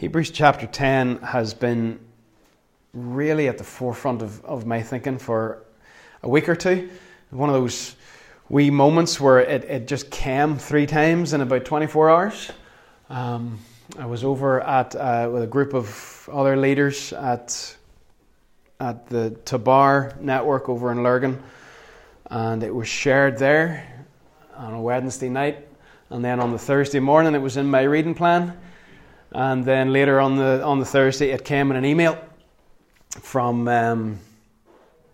Hebrews chapter 10 has been really at the forefront of, of my thinking for a week or two. One of those wee moments where it, it just came three times in about 24 hours. Um, I was over at uh, with a group of other leaders at at the Tabar network over in Lurgan, and it was shared there on a Wednesday night, and then on the Thursday morning it was in my reading plan. And then later on the on the Thursday, it came in an email from um,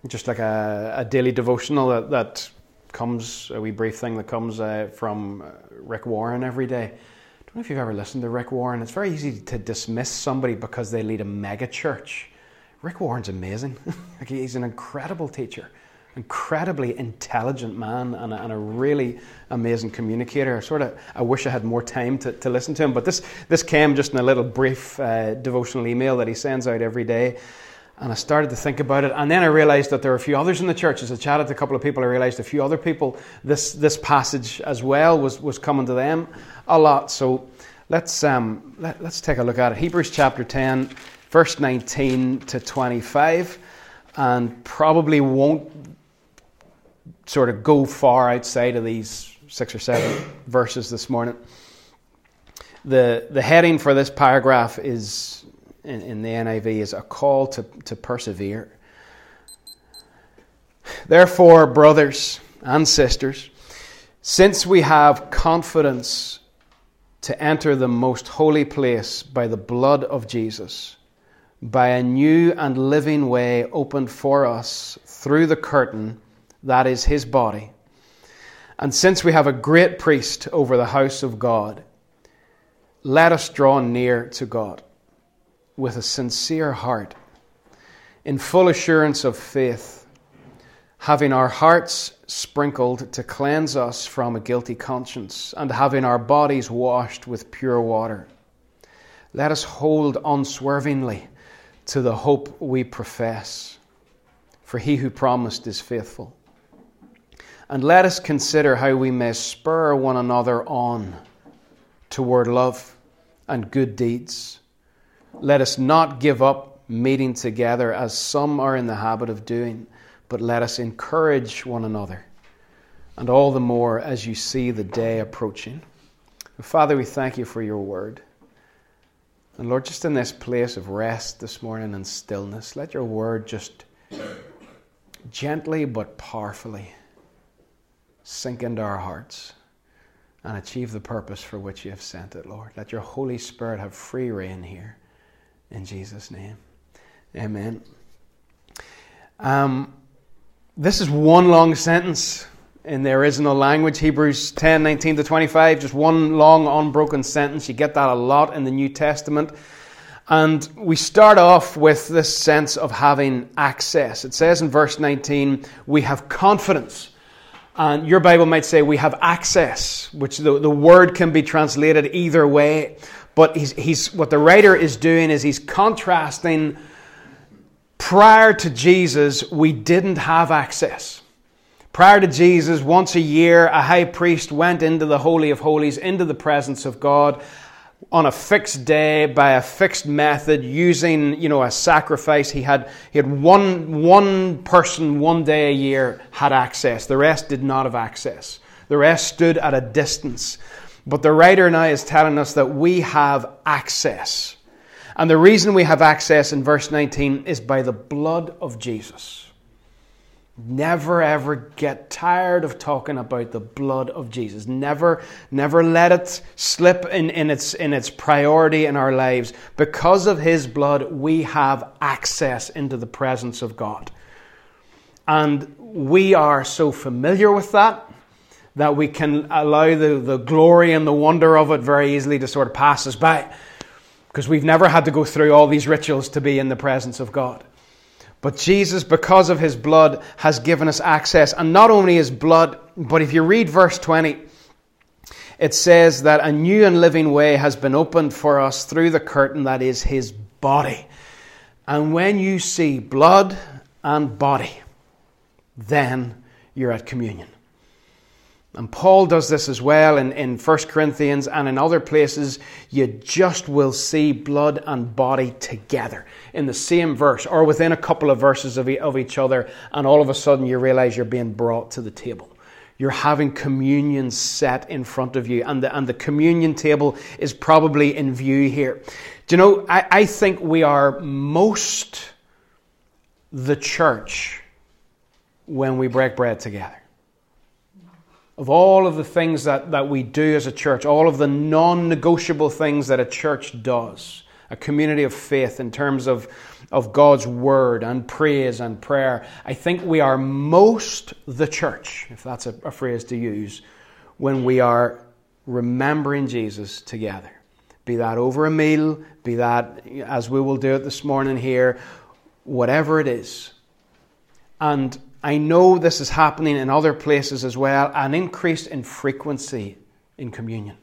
just like a, a, daily devotional that, that comes a wee brief thing that comes uh, from uh, Rick Warren every day. I don't know if you've ever listened to Rick Warren. It's very easy to dismiss somebody because they lead a mega church. Rick Warren's amazing. like he's an incredible teacher incredibly intelligent man and a, and a, really amazing communicator. Sort of, I wish I had more time to, to listen to him, but this this came just in a little brief uh, devotional email that he sends out every day. And I started to think about it, and then I realized that there are a few others in the church. As I chatted to a couple of people, I realized a few other people. This this passage as well was was coming to them a lot. So let's um, let, let's take a look at it. Hebrews chapter ten, verse nineteen to twenty five, and probably won't sort of go far outside of these six or seven verses this morning. The, the heading for this paragraph is in, in the NIV is a call to, to persevere. Therefore, brothers and sisters, since we have confidence to enter the most holy place by the blood of Jesus, by a new and living way opened for us through the curtain that is his body. And since we have a great priest over the house of God, let us draw near to God with a sincere heart, in full assurance of faith, having our hearts sprinkled to cleanse us from a guilty conscience, and having our bodies washed with pure water. Let us hold unswervingly to the hope we profess, for he who promised is faithful. And let us consider how we may spur one another on toward love and good deeds. Let us not give up meeting together as some are in the habit of doing, but let us encourage one another, and all the more as you see the day approaching. Father, we thank you for your word. And Lord, just in this place of rest this morning and stillness, let your word just gently but powerfully sink into our hearts and achieve the purpose for which you have sent it, Lord. Let your Holy Spirit have free reign here. In Jesus' name. Amen. Um, this is one long sentence in the original language, Hebrews 10 19 to 25, just one long, unbroken sentence. You get that a lot in the New Testament. And we start off with this sense of having access. It says in verse 19, we have confidence and your Bible might say we have access, which the, the word can be translated either way. But he's, he's, what the writer is doing is he's contrasting prior to Jesus, we didn't have access. Prior to Jesus, once a year, a high priest went into the Holy of Holies, into the presence of God, on a fixed day by a fixed method using you know a sacrifice. He had he had one one person one day a year had access. The rest did not have access. The rest stood at a distance. But the writer now is telling us that we have access. And the reason we have access in verse 19 is by the blood of Jesus Never ever get tired of talking about the blood of Jesus. Never, never let it slip in, in, its, in its priority in our lives. Because of His blood, we have access into the presence of God. And we are so familiar with that that we can allow the, the glory and the wonder of it very easily to sort of pass us by. Because we've never had to go through all these rituals to be in the presence of God. But Jesus, because of his blood, has given us access. And not only his blood, but if you read verse 20, it says that a new and living way has been opened for us through the curtain that is his body. And when you see blood and body, then you're at communion. And Paul does this as well in, in 1 Corinthians and in other places. You just will see blood and body together in the same verse or within a couple of verses of, of each other, and all of a sudden you realize you're being brought to the table. You're having communion set in front of you, and the, and the communion table is probably in view here. Do you know, I, I think we are most the church when we break bread together of all of the things that, that we do as a church, all of the non negotiable things that a church does, a community of faith in terms of, of God's word and praise and prayer, I think we are most the church, if that's a, a phrase to use, when we are remembering Jesus together. Be that over a meal, be that as we will do it this morning here, whatever it is. And I know this is happening in other places as well an increase in frequency in communion.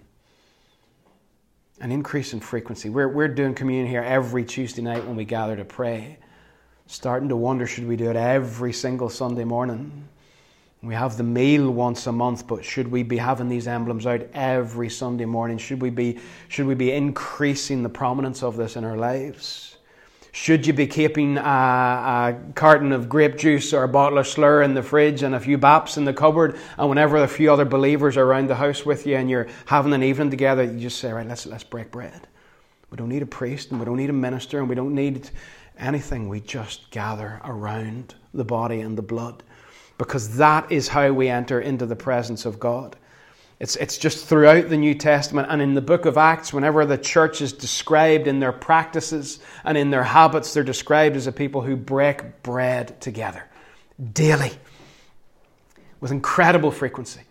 An increase in frequency. We're, we're doing communion here every Tuesday night when we gather to pray. Starting to wonder should we do it every single Sunday morning? We have the meal once a month, but should we be having these emblems out every Sunday morning? Should we be, should we be increasing the prominence of this in our lives? Should you be keeping a, a, carton of grape juice or a bottle of Shloer in the fridge and a few baps in the cupboard, and whenever a few other believers are around the house with you and you're having an evening together, you just say, right, let's, let's break bread. We don't need a priest and we don't need a minister and we don't need anything. We just gather around the body and the blood because that is how we enter into the presence of God. It's, it's just throughout the New Testament and in the book of Acts, whenever the church is described in their practices and in their habits, they're described as a people who break bread together daily with incredible frequency.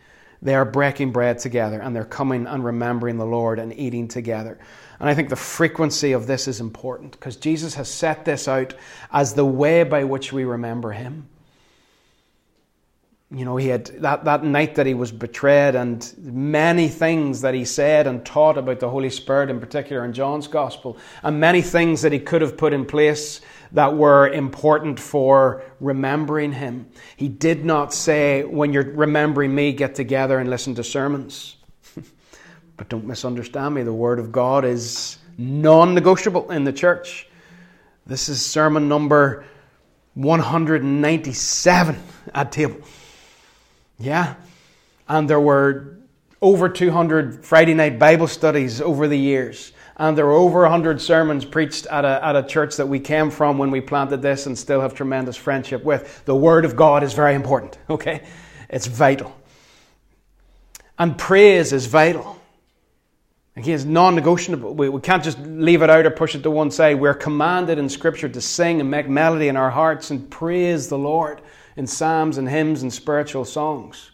They are breaking bread together and they're coming and remembering the Lord and eating together. And I think the frequency of this is important because Jesus has set this out as the way by which we remember Him you know, he had that, that night that he was betrayed and many things that he said and taught about the Holy Spirit, in particular in John's Gospel, and many things that he could have put in place that were important for remembering him. He did not say, when you're remembering me, get together and listen to sermons. but don't misunderstand me, the Word of God is non negotiable in the church. This is sermon number 197 at table. Yeah. And there were over 200 Friday night Bible studies over the years. And there were over 100 sermons preached at a, at a church that we came from when we planted this and still have tremendous friendship with. The Word of God is very important, okay? It's vital. And praise is vital. Again, it's non negotiable. We, we can't just leave it out or push it to one side. We're commanded in Scripture to sing and make melody in our hearts and praise the Lord in psalms and hymns and spiritual songs.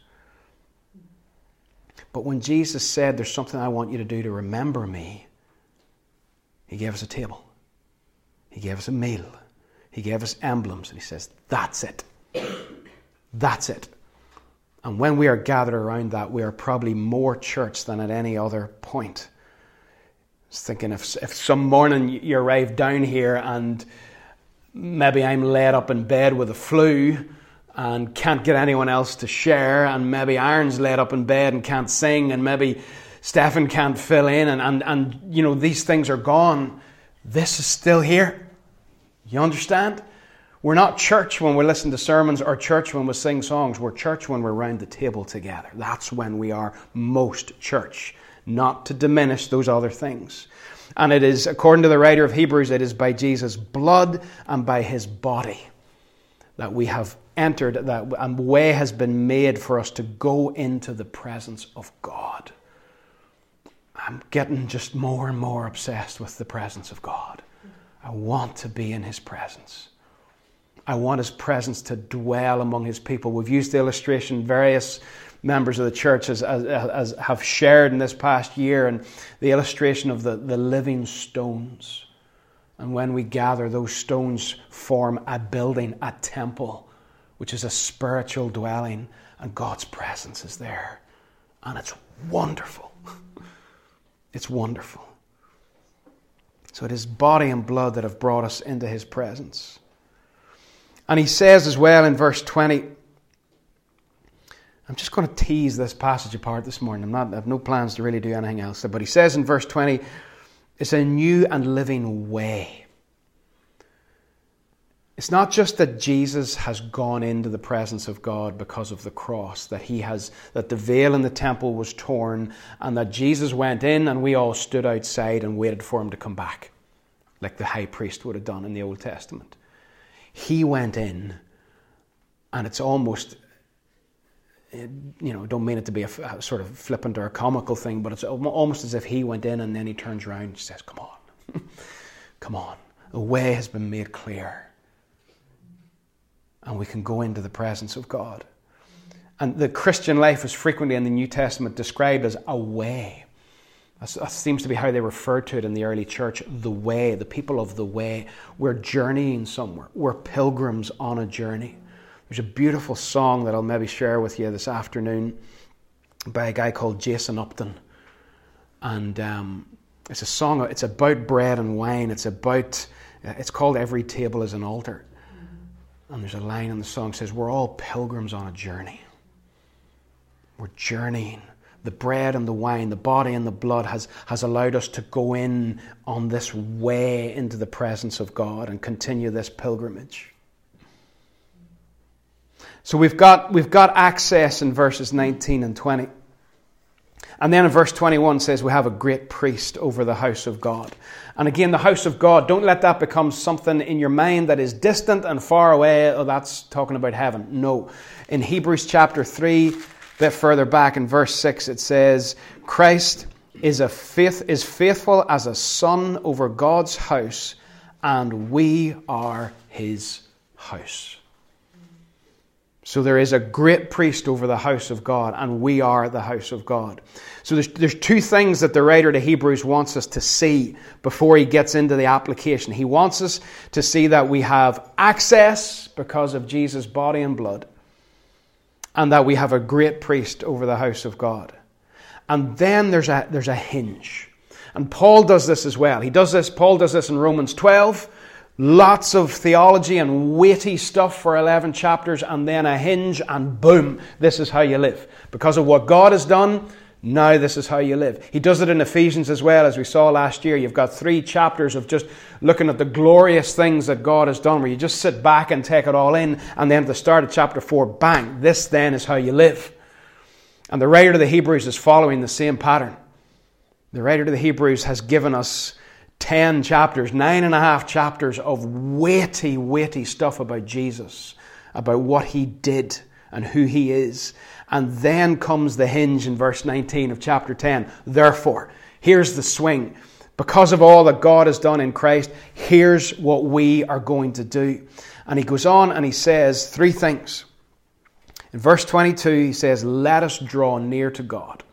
But when Jesus said, There's something I want you to do to remember me, He gave us a table, He gave us a meal, He gave us emblems, and He says, That's it. That's it. And when we are gathered around that, we are probably more church than at any other point. I was thinking if, if some morning you arrive down here and maybe I'm laid up in bed with a flu and can't get anyone else to share, and maybe Aaron's laid up in bed and can't sing, and maybe Stefan can't fill in, and, and, and you know, these things are gone. This is still here. You understand? We're not church when we listen to sermons or church when we sing songs. We're church when we're around the table together. That's when we are most church, not to diminish those other things. And it is, according to the writer of Hebrews, it is by Jesus' blood and by his body that we have entered, that a um, way has been made for us to go into the presence of God. I'm getting just more and more obsessed with the presence of God. I want to be in His presence. I want His presence to dwell among His people. We've used the illustration, various members of the church as, as, as have shared in this past year, and the illustration of the, the living stones. And when we gather, those stones form a building, a temple which is a spiritual dwelling, and God's presence is there. And it's wonderful. It's wonderful. So it is body and blood that have brought us into his presence. And he says as well in verse 20, I'm just going to tease this passage apart this morning. I'm not, I have no plans to really do anything else. But he says in verse 20, it's a new and living way. It's not just that Jesus has gone into the presence of God because of the cross, that he has that the veil in the temple was torn and that Jesus went in and we all stood outside and waited for him to come back, like the high priest would have done in the Old Testament. He went in and it's almost you know, don't mean it to be a, sort of flippant or a comical thing, but it's almost as if he went in and then he turns around and says, Come on, come on. A way has been made clear and we can go into the presence of God. And the Christian life is frequently in the New Testament described as a way. That seems to be how they referred to it in the early church the way, the people of the way. We're journeying somewhere, we're pilgrims on a journey. There's a beautiful song that I'll maybe share with you this afternoon by a guy called Jason Upton. And um, it's a song, it's about bread and wine. It's about, it's called Every Table is an Altar. And there's a line in the song says, We're all pilgrims on a journey. We're journeying. The bread and the wine, the body and the blood has, has allowed us to go in on this way into the presence of God and continue this pilgrimage. So we've got, we've got access in verses 19 and 20. And then in verse 21 says we have a great priest over the house of God. And again, the house of God, don't let that become something in your mind that is distant and far away. Oh, that's talking about heaven. No. In Hebrews chapter 3, a bit further back in verse 6, it says, Christ is, a faith, is faithful as a son over God's house, and we are his house. So there is a great priest over the house of God, and we are the house of God. So there's, there's two things that the writer to Hebrews wants us to see before he gets into the application. He wants us to see that we have access because of Jesus' body and blood, and that we have a great priest over the house of God. And then there's a, there's a hinge. And Paul does this as well. He does this, Paul does this in Romans 12 lots of theology and weighty stuff for 11 chapters, and then a hinge, and boom, this is how you live. Because of what God has done, now this is how you live. He does it in Ephesians as well, as we saw last year. You've got three chapters of just looking at the glorious things that God has done, where you just sit back and take it all in, and then at the start of chapter 4, bang, this then is how you live. And the writer of the Hebrews is following the same pattern. The writer of the Hebrews has given us 10 chapters, nine and a half chapters of weighty, weighty stuff about Jesus, about what he did and who he is. And then comes the hinge in verse 19 of chapter 10. Therefore, here's the swing. Because of all that God has done in Christ, here's what we are going to do. And he goes on and he says three things. In verse 22, he says, Let us draw near to God.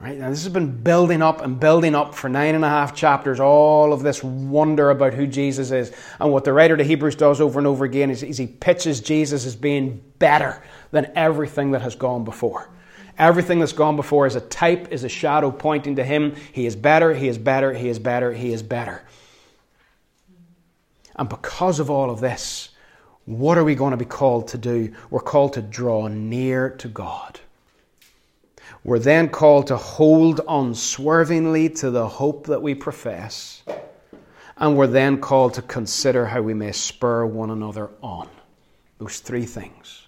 Right? Now, this has been building up and building up for nine and a half chapters, all of this wonder about who Jesus is. And what the writer to Hebrews does over and over again is, is he pitches Jesus as being better than everything that has gone before. Everything that's gone before is a type, is a shadow pointing to him. He is better, he is better, he is better, he is better. And because of all of this, what are we going to be called to do? We're called to draw near to God. We're then called to hold unswervingly to the hope that we profess. And we're then called to consider how we may spur one another on. Those three things.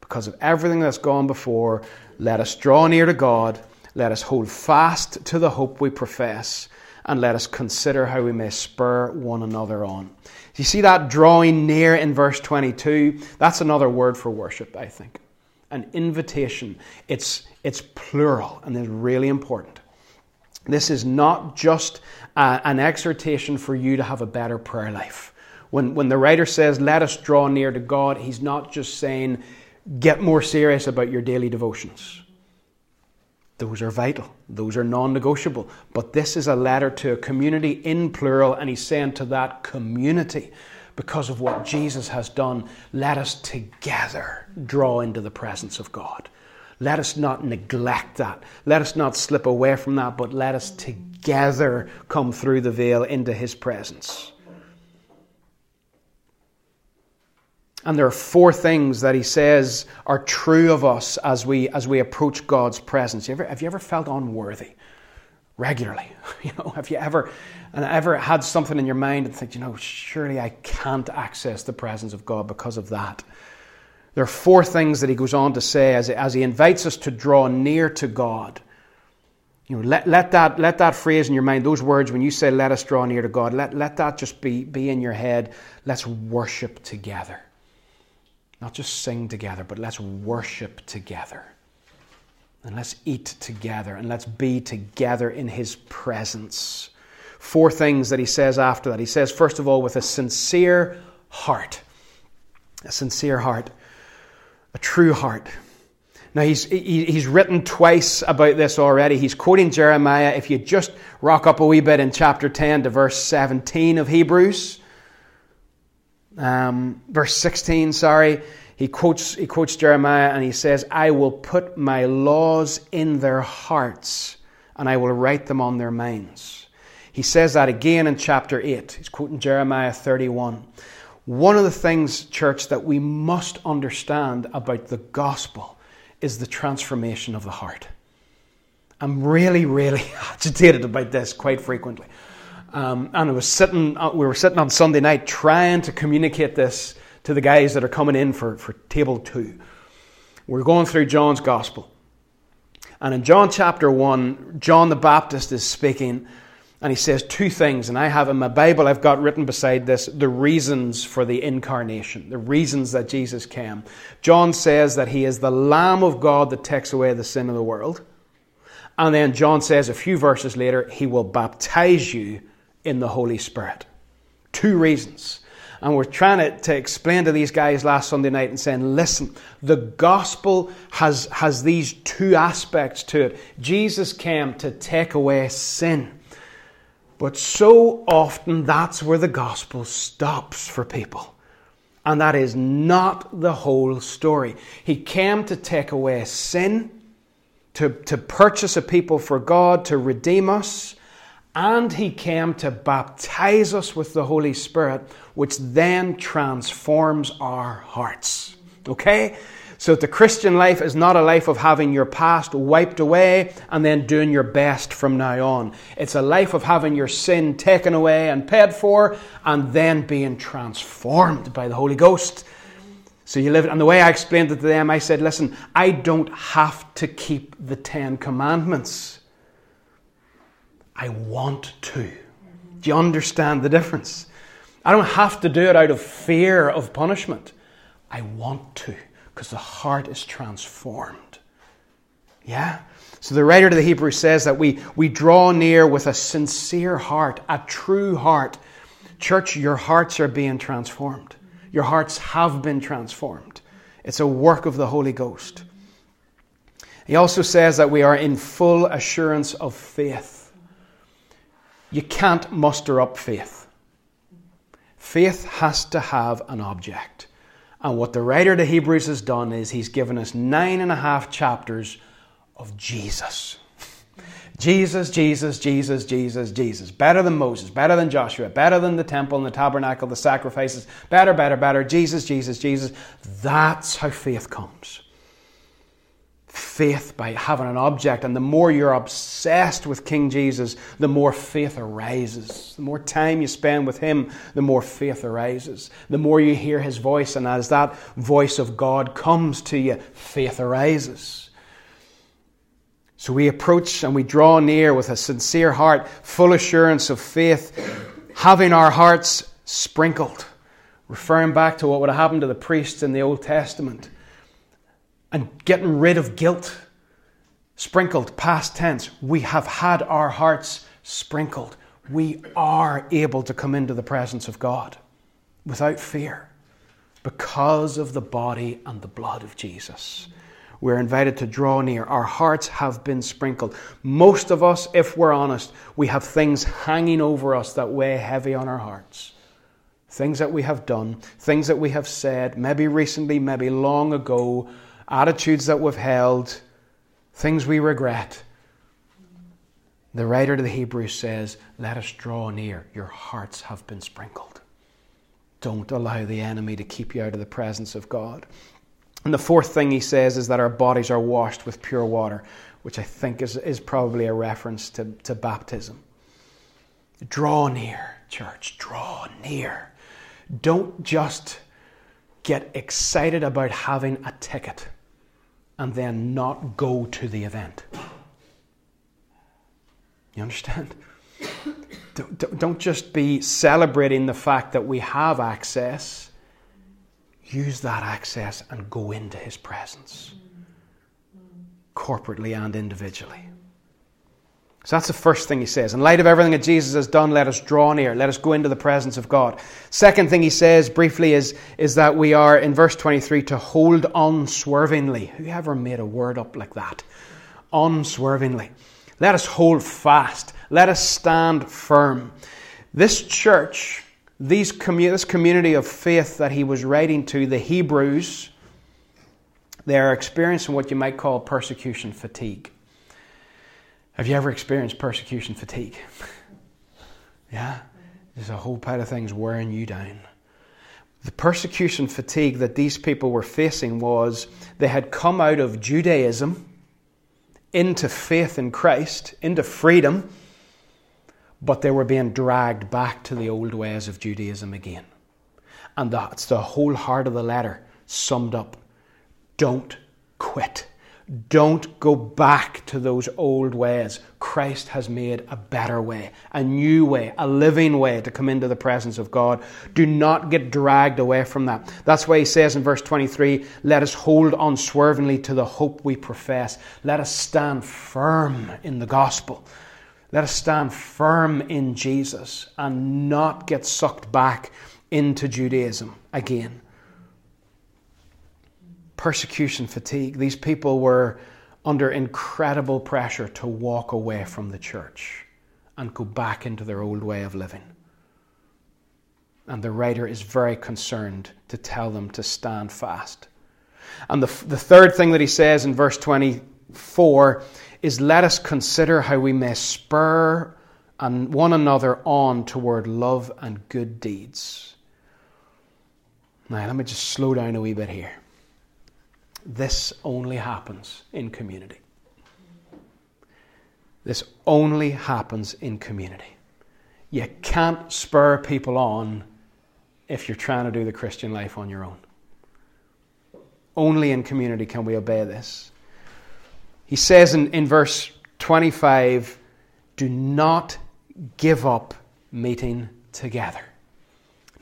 Because of everything that's gone before, let us draw near to God, let us hold fast to the hope we profess, and let us consider how we may spur one another on. You see that drawing near in verse 22? That's another word for worship, I think an invitation. It's, it's plural and it's really important. This is not just uh, an exhortation for you to have a better prayer life. When, when the writer says, let us draw near to God, he's not just saying, get more serious about your daily devotions. Those are vital, those are non negotiable. But this is a letter to a community in plural, and he's saying to that community, because of what Jesus has done, let us together draw into the presence of God. Let us not neglect that. Let us not slip away from that, but let us together come through the veil into His presence. And there are four things that he says are true of us as we, as we approach God's presence. You ever, have you ever felt unworthy regularly? You know, have you ever, and ever had something in your mind and think, you know, surely I can't access the presence of God because of that? There are four things that he goes on to say as, as he invites us to draw near to God. You know, let, let, that, let that phrase in your mind, those words, when you say, let us draw near to God, let, let that just be, be in your head. Let's worship together. Not just sing together, but let's worship together. And let's eat together and let's be together in His presence. Four things that He says after that. He says, first of all, with a sincere heart. A sincere heart. A true heart. Now, he's, he's written twice about this already. He's quoting Jeremiah. If you just rock up a wee bit in chapter 10 to verse 17 of Hebrews, um, verse 16, sorry, he quotes, he quotes Jeremiah and he says, I will put my laws in their hearts and I will write them on their minds. He says that again in chapter 8. He's quoting Jeremiah 31. One of the things, church, that we must understand about the gospel is the transformation of the heart. I'm really, really agitated about this quite frequently. Um, and I was sitting, uh, we were sitting on Sunday night trying to communicate this to the guys that are coming in for, for table two. We're going through John's Gospel. And in John chapter 1, John the Baptist is speaking, and he says two things. And I have in my Bible, I've got written beside this the reasons for the incarnation, the reasons that Jesus came. John says that he is the Lamb of God that takes away the sin of the world. And then John says a few verses later, he will baptize you in the Holy Spirit. Two reasons. And we're trying to, to explain to these guys last Sunday night and saying, listen, the gospel has, has these two aspects to it. Jesus came to take away sin. But so often that's where the gospel stops for people. And that is not the whole story. He came to take away sin, to, to purchase a people for God, to redeem us and he came to baptize us with the Holy Spirit, which then transforms our hearts. Okay? So the Christian life is not a life of having your past wiped away and then doing your best from now on. It's a life of having your sin taken away and paid for and then being transformed by the Holy Ghost. So you live it. And the way I explained it to them, I said, listen, I don't have to keep the Ten Commandments. I want to. Do you understand the difference? I don't have to do it out of fear of punishment. I want to because the heart is transformed. Yeah? So the writer to the Hebrews says that we, we draw near with a sincere heart, a true heart. Church, your hearts are being transformed. Your hearts have been transformed. It's a work of the Holy Ghost. He also says that we are in full assurance of faith. You can't muster up faith. Faith has to have an object. And what the writer to Hebrews has done is he's given us nine and a half chapters of Jesus. Jesus, Jesus, Jesus, Jesus, Jesus. Better than Moses, better than Joshua, better than the temple and the tabernacle, the sacrifices. Better, better, better. Jesus, Jesus, Jesus. That's how faith comes faith by having an object. And the more you're obsessed with King Jesus, the more faith arises. The more time you spend with Him, the more faith arises. The more you hear His voice, and as that voice of God comes to you, faith arises. So we approach and we draw near with a sincere heart, full assurance of faith, having our hearts sprinkled. Referring back to what would have happened to the priests in the Old Testament and getting rid of guilt. Sprinkled, past tense. We have had our hearts sprinkled. We are able to come into the presence of God without fear because of the body and the blood of Jesus. We're invited to draw near. Our hearts have been sprinkled. Most of us, if we're honest, we have things hanging over us that weigh heavy on our hearts. Things that we have done, things that we have said, maybe recently, maybe long ago, attitudes that we've held, things we regret. The writer to the Hebrews says, Let us draw near. Your hearts have been sprinkled. Don't allow the enemy to keep you out of the presence of God. And the fourth thing he says is that our bodies are washed with pure water, which I think is, is probably a reference to, to baptism. Draw near, church, draw near. Don't just get excited about having a ticket and then not go to the event. You understand? Don't, just be celebrating the fact that we have access. Use that access and go into His presence, corporately and individually. So that's the first thing he says. In light of everything that Jesus has done, let us draw near. Let us go into the presence of God. Second thing he says briefly is, is that we are, in verse 23, to hold unswervingly. Who ever made a word up like that? Unswervingly. Let us hold fast. Let us stand firm. This church, these commu- this community of faith that he was writing to, the Hebrews, they are experiencing what you might call persecution fatigue. Have you ever experienced persecution fatigue? yeah? There's a whole pile of things wearing you down. The persecution fatigue that these people were facing was they had come out of Judaism into faith in Christ, into freedom, but they were being dragged back to the old ways of Judaism again. And that's the whole heart of the letter summed up. Don't quit. Don't go back to those old ways. Christ has made a better way, a new way, a living way to come into the presence of God. Do not get dragged away from that. That's why he says in verse 23 let us hold unswervingly to the hope we profess. Let us stand firm in the gospel. Let us stand firm in Jesus and not get sucked back into Judaism again persecution fatigue. These people were under incredible pressure to walk away from the church and go back into their old way of living. And the writer is very concerned to tell them to stand fast. And the, the third thing that he says in verse 24 is let us consider how we may spur and one another on toward love and good deeds. Now, let me just slow down a wee bit here. This only happens in community. This only happens in community. You can't spur people on if you're trying to do the Christian life on your own. Only in community can we obey this. He says in, in verse 25 do not give up meeting together.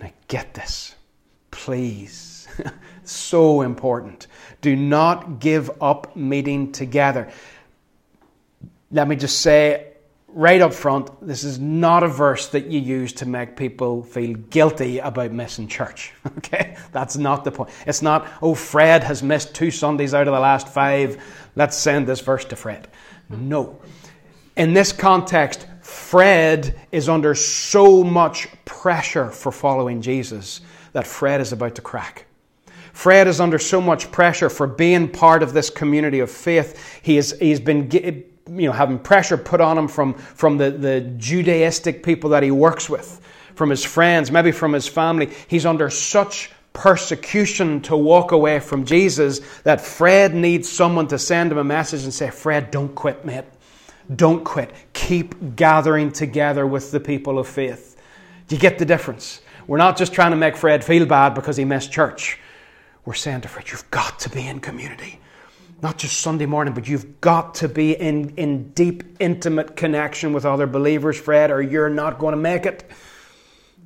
Now, get this, please. so important. Do not give up meeting together. Let me just say right up front this is not a verse that you use to make people feel guilty about missing church. Okay? That's not the point. It's not, oh, Fred has missed two Sundays out of the last five. Let's send this verse to Fred. No. In this context, Fred is under so much pressure for following Jesus that Fred is about to crack. Fred is under so much pressure for being part of this community of faith. He has, he's been you know, having pressure put on him from, from the, the Judaistic people that he works with, from his friends, maybe from his family. He's under such persecution to walk away from Jesus that Fred needs someone to send him a message and say, Fred, don't quit, mate. Don't quit. Keep gathering together with the people of faith. Do you get the difference? We're not just trying to make Fred feel bad because he missed church. We're saying to Fred, you've got to be in community. Not just Sunday morning, but you've got to be in, in deep, intimate connection with other believers, Fred, or you're not going to make it.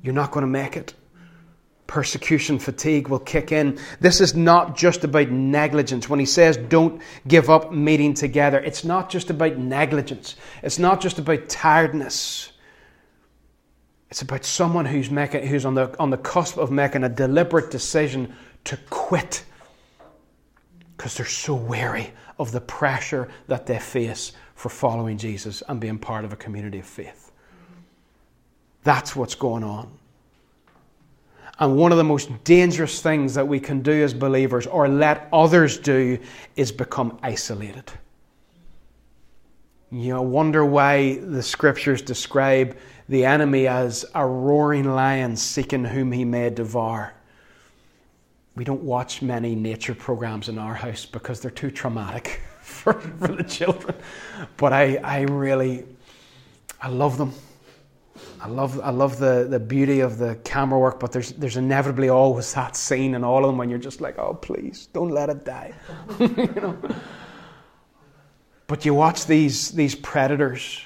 You're not going to make it. Persecution fatigue will kick in. This is not just about negligence. When he says don't give up meeting together, it's not just about negligence. It's not just about tiredness. It's about someone who's, making, who's on, the, on the cusp of making a deliberate decision to quit because they're so wary of the pressure that they face for following Jesus and being part of a community of faith. That's what's going on. And one of the most dangerous things that we can do as believers or let others do is become isolated. You know, wonder why the scriptures describe the enemy as a roaring lion seeking whom he may devour. We don't watch many nature programs in our house because they're too traumatic for, for the children. But I, I really, I love them. I love, I love the, the beauty of the camera work, but there's, there's inevitably always that scene in all of them when you're just like, oh, please, don't let it die. you know? But you watch these, these predators,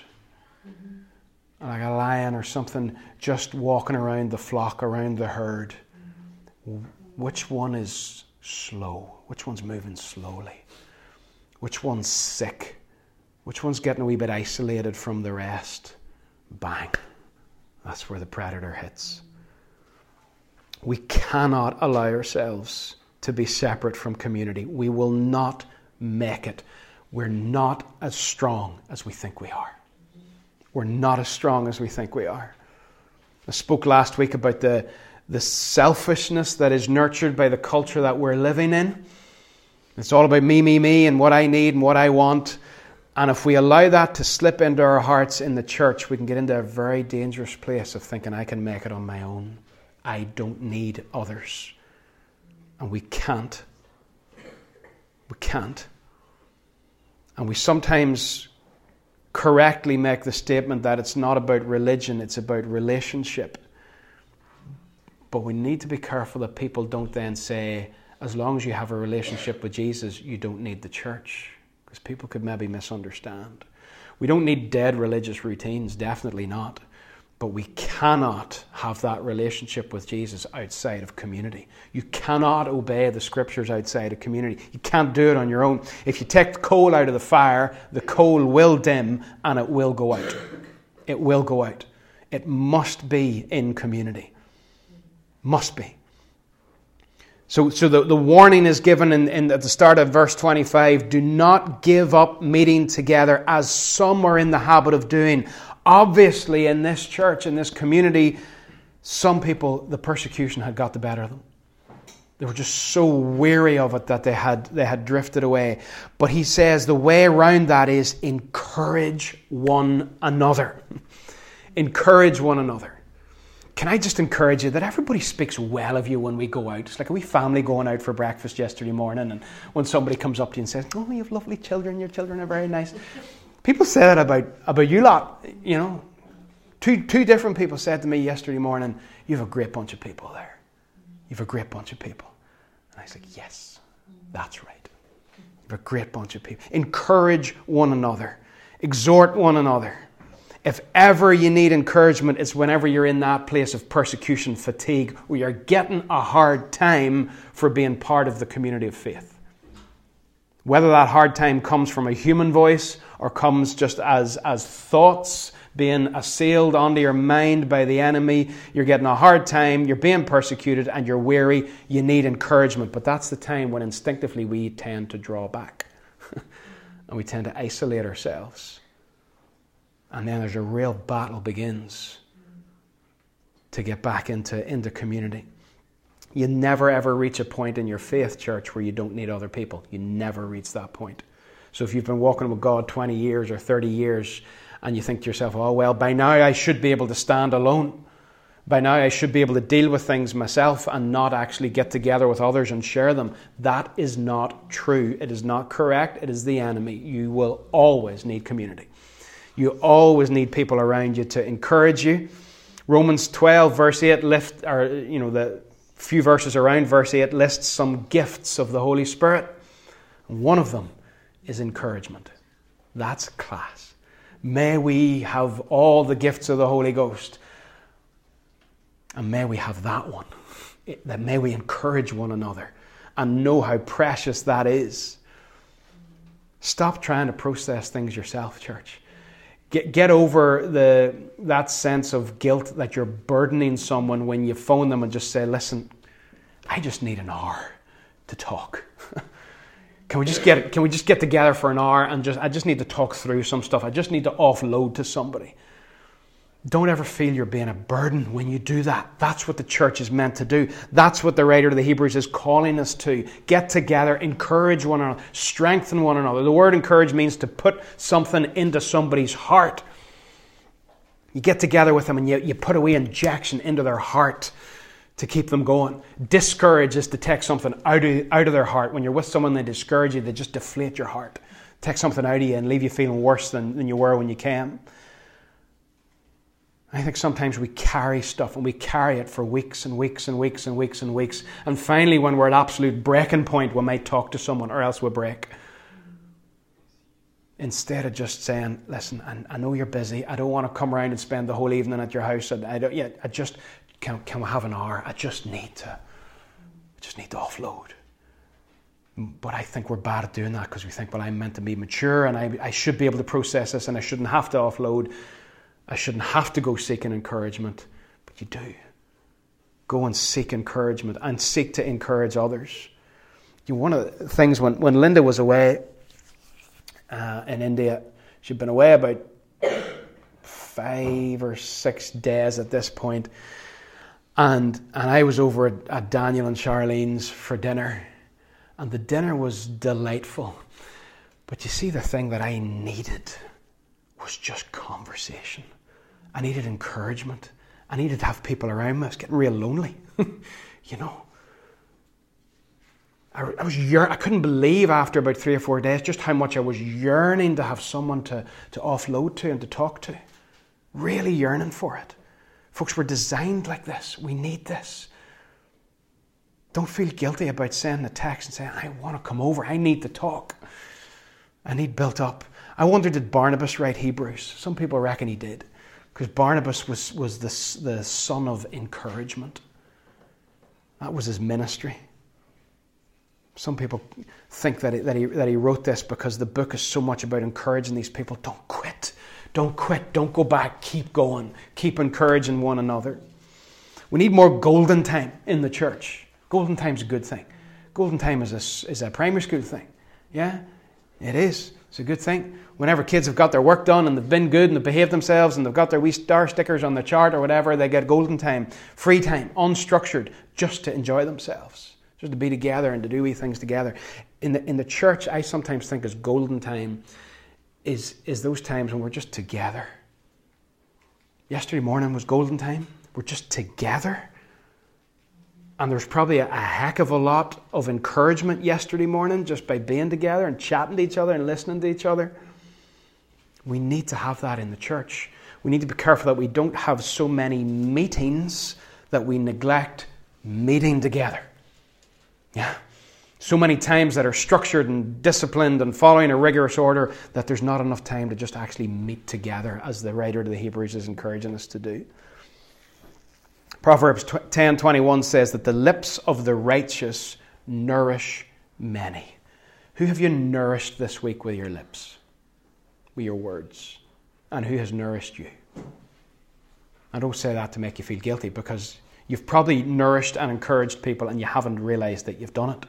like a lion or something, just walking around the flock, around the herd. Which one is slow? Which one's moving slowly? Which one's sick? Which one's getting a wee bit isolated from the rest? Bang. That's where the predator hits. We cannot allow ourselves to be separate from community. We will not make it. We're not as strong as we think we are. We're not as strong as we think we are. I spoke last week about the, the selfishness that is nurtured by the culture that we're living in. It's all about me, me, me, and what I need and what I want. And if we allow that to slip into our hearts in the church, we can get into a very dangerous place of thinking, I can make it on my own. I don't need others. And we can't. We can't. And we sometimes correctly make the statement that it's not about religion, it's about relationship. But we need to be careful that people don't then say, as long as you have a relationship with Jesus, you don't need the church because people could maybe misunderstand. We don't need dead religious routines, definitely not. But we cannot have that relationship with Jesus outside of community. You cannot obey the scriptures outside of community. You can't do it on your own. If you take the coal out of the fire, the coal will dim and it will go out. It will go out. It must be in community. Must be. So, so the, the warning is given in, in, at the start of verse 25 do not give up meeting together as some are in the habit of doing. Obviously, in this church, in this community, some people, the persecution had got the better of them. They were just so weary of it that they had, they had drifted away. But he says the way around that is encourage one another. encourage one another can I just encourage you that everybody speaks well of you when we go out? It's like a wee family going out for breakfast yesterday morning, and when somebody comes up to you and says, "Oh, you have lovely children. Your children are very nice," people say that about about you lot. You know, two two different people said to me yesterday morning, "You have a great bunch of people there. You have a great bunch of people," and I said, "Yes, that's right. You have a great bunch of people. Encourage one another, exhort one another." If ever you need encouragement, it's whenever you're in that place of persecution, fatigue, where you're getting a hard time for being part of the community of faith. Whether that hard time comes from a human voice or comes just as, as thoughts being assailed onto your mind by the enemy, you're getting a hard time, you're being persecuted, and you're weary, you need encouragement. But that's the time when instinctively we tend to draw back and we tend to isolate ourselves. And then there's a real battle begins to get back into, into community. You never ever reach a point in your faith, church, where you don't need other people. You never reach that point. So if you've been walking with God 20 years or 30 years and you think to yourself, oh, well, by now I should be able to stand alone. By now I should be able to deal with things myself and not actually get together with others and share them. That is not true. It is not correct. It is the enemy. You will always need community. You always need people around you to encourage you. Romans 12, verse 8, lift, or, you know, the few verses around verse 8 lists some gifts of the Holy Spirit. And one of them is encouragement. That's class. May we have all the gifts of the Holy Ghost. And may we have that one. That may we encourage one another and know how precious that is. Stop trying to process things yourself, church. Get, get over the, that sense of guilt that you're burdening someone when you phone them and just say, listen, I just need an hour to talk. can we just get can we just get together for an hour and just I just need to talk through some stuff. I just need to offload to somebody. Don't ever feel you're being a burden when you do that. That's what the church is meant to do. That's what the writer of the Hebrews is calling us to. Get together, encourage one another, strengthen one another. The word encourage means to put something into somebody's heart. You get together with them and you, you put away injection into their heart to keep them going. Discourage is to take something out of, out of their heart. When you're with someone, they discourage you, they just deflate your heart. Take something out of you and leave you feeling worse than, than you were when you came. I think sometimes we carry stuff and we carry it for weeks and weeks and weeks and weeks and weeks. And finally, when we're at absolute breaking point, we might talk to someone or else we break. Instead of just saying, listen, I, know you're busy. I don't want to come around and spend the whole evening at your house. I don't, yeah, I just, can, can we have an hour? I just need to, I just need to offload. But I think we're bad at doing that because we think, well, I'm meant to be mature and I, I should be able to process this and I shouldn't have to offload. I shouldn't have to go seeking encouragement. But you do. Go and seek encouragement and seek to encourage others. You know, one of the things when, when Linda was away uh, in India, she'd been away about five or six days at this point, and and I was over at, at Daniel and Charlene's for dinner, and the dinner was delightful. But you see, the thing that I needed was just conversation. I needed encouragement. I needed to have people around me. I was getting real lonely, you know. I, I was yearn- I couldn't believe after about three or four days just how much I was yearning to have someone to, to offload to and to talk to. Really yearning for it. Folks, we're designed like this. We need this. Don't feel guilty about sending a text and saying, I want to come over. I need to talk. I need built up. I wonder, did Barnabas write Hebrews? Some people reckon he did. Because Barnabas was, was the, the son of encouragement. That was his ministry. Some people think that he, that, he, that he wrote this because the book is so much about encouraging these people. Don't quit. Don't quit. Don't go back. Keep going. Keep encouraging one another. We need more golden time in the church. Golden time is a good thing. Golden time is a, is a primary school thing. Yeah? It is. It's a good thing. Whenever kids have got their work done and they've been good and they've behaved themselves and they've got their wee star stickers on the chart or whatever, they get golden time, free time, unstructured, just to enjoy themselves just to be together and to do wee things together. In the, in the church, I sometimes think as golden time is, is those times when we're just together. Yesterday morning was golden time. We're just together. And there's probably a, a, heck of a lot of encouragement yesterday morning just by being together and chatting to each other and listening to each other. We need to have that in the church. We need to be careful that we don't have so many meetings that we neglect meeting together. Yeah. So many times that are structured and disciplined and following a rigorous order that there's not enough time to just actually meet together, as the writer of the Hebrews is encouraging us to do. Proverbs 10:21 says that the lips of the righteous nourish many. Who have you nourished this week with your lips? With your words? And who has nourished you? I don't say that to make you feel guilty because You've probably nourished and encouraged people and you haven't realized that you've done it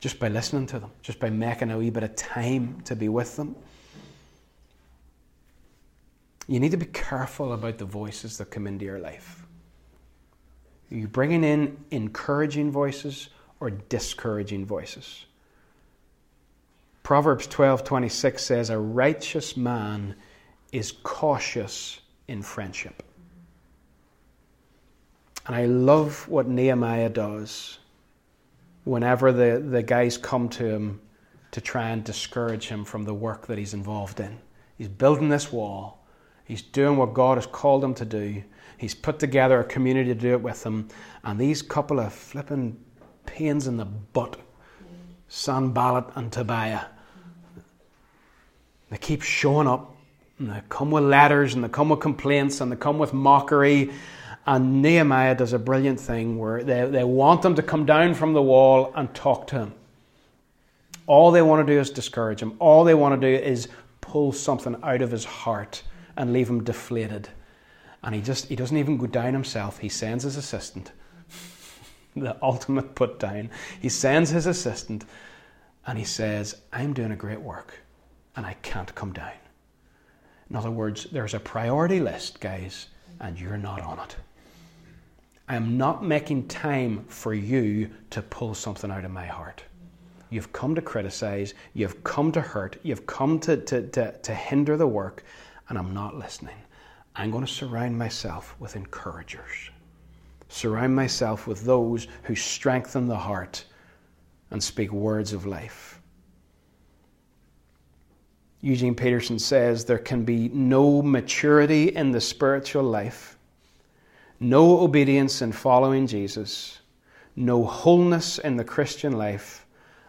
just by listening to them, just by making a wee bit of time to be with them. You need to be careful about the voices that come into your life. Are you bringing in encouraging voices or discouraging voices? Proverbs 12:26 says a righteous man is cautious in friendship. And I love what Nehemiah does whenever the, the guys come to him to try and discourage him from the work that he's involved in. He's building this wall, he's doing what God has called him to do. He's put together a community to do it with him. And these couple of flipping pains in the butt, Sanballat and Tobiah, they keep showing up. And they come with letters and they come with complaints and they come with mockery and Nehemiah does a brilliant thing where they, they want them to come down from the wall and talk to him. All they want to do is discourage him. All they want to do is pull something out of his heart and leave him deflated. And he just he doesn't even go down himself. He sends his assistant. the ultimate put down. He sends his assistant and he says, I'm doing a great work and I can't come down. In other words, there's a priority list, guys, and you're not on it. I am not making time for you to pull something out of my heart. You've come to criticize, you've come to hurt, you've come to, to, to, to hinder the work, and I'm not listening. I'm going to surround myself with encouragers. Surround myself with those who strengthen the heart and speak words of life. Eugene Peterson says there can be no maturity in the spiritual life, no obedience in following Jesus, no wholeness in the Christian life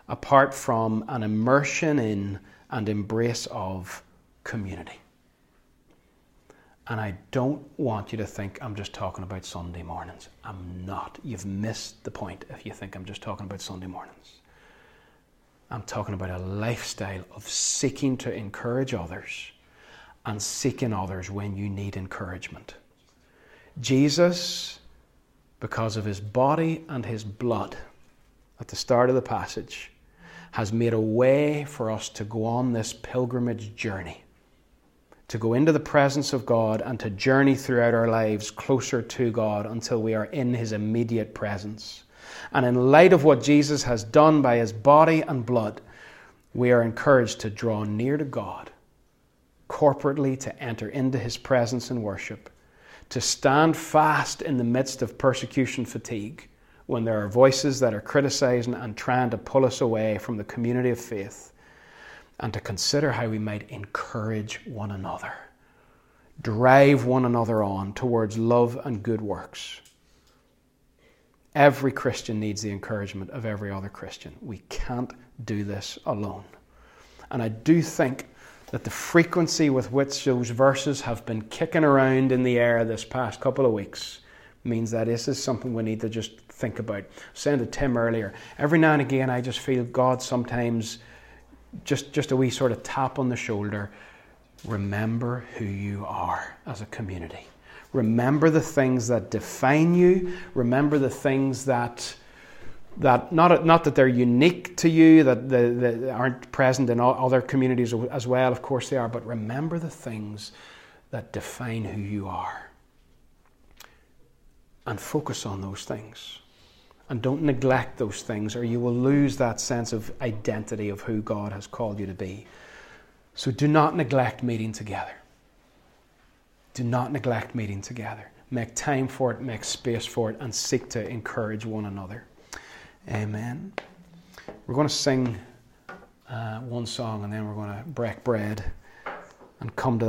apart from an immersion in and embrace of community. And I don't want you to think I'm just talking about Sunday mornings. I'm not. You've missed the point if you think I'm just talking about Sunday mornings. I'm talking about a lifestyle of seeking to encourage others and seeking others when you need encouragement. Jesus, because of his body and his blood, at the start of the passage, has made a way for us to go on this pilgrimage journey to go into the presence of God and to journey throughout our lives closer to God until we are in His immediate presence. And in light of what Jesus has done by His body and blood, we are encouraged to draw near to God, corporately to enter into His presence in worship, to stand fast in the midst of persecution fatigue when there are voices that are criticizing and trying to pull us away from the community of faith and to consider how we might encourage one another, drive one another on towards love and good works. Every Christian needs the encouragement of every other Christian. We can't do this alone. And I do think that the frequency with which those verses have been kicking around in the air this past couple of weeks means that this is something we need to just think about. Saying to Tim earlier, every now and again I just feel God sometimes just, just a wee sort of tap on the shoulder. Remember who you are as a community. Remember the things that define you. Remember the things that that not not that they're unique to you, that they, they aren't present in other communities as well. Of course they are, but remember the things that define who you are, and focus on those things. And don't neglect those things, or you will lose that sense of identity of who God has called you to be. So do not neglect meeting together. Do not neglect meeting together. Make time for it, make space for it, and seek to encourage one another. Amen. We're going to sing uh, one song and then we're going to break bread and come to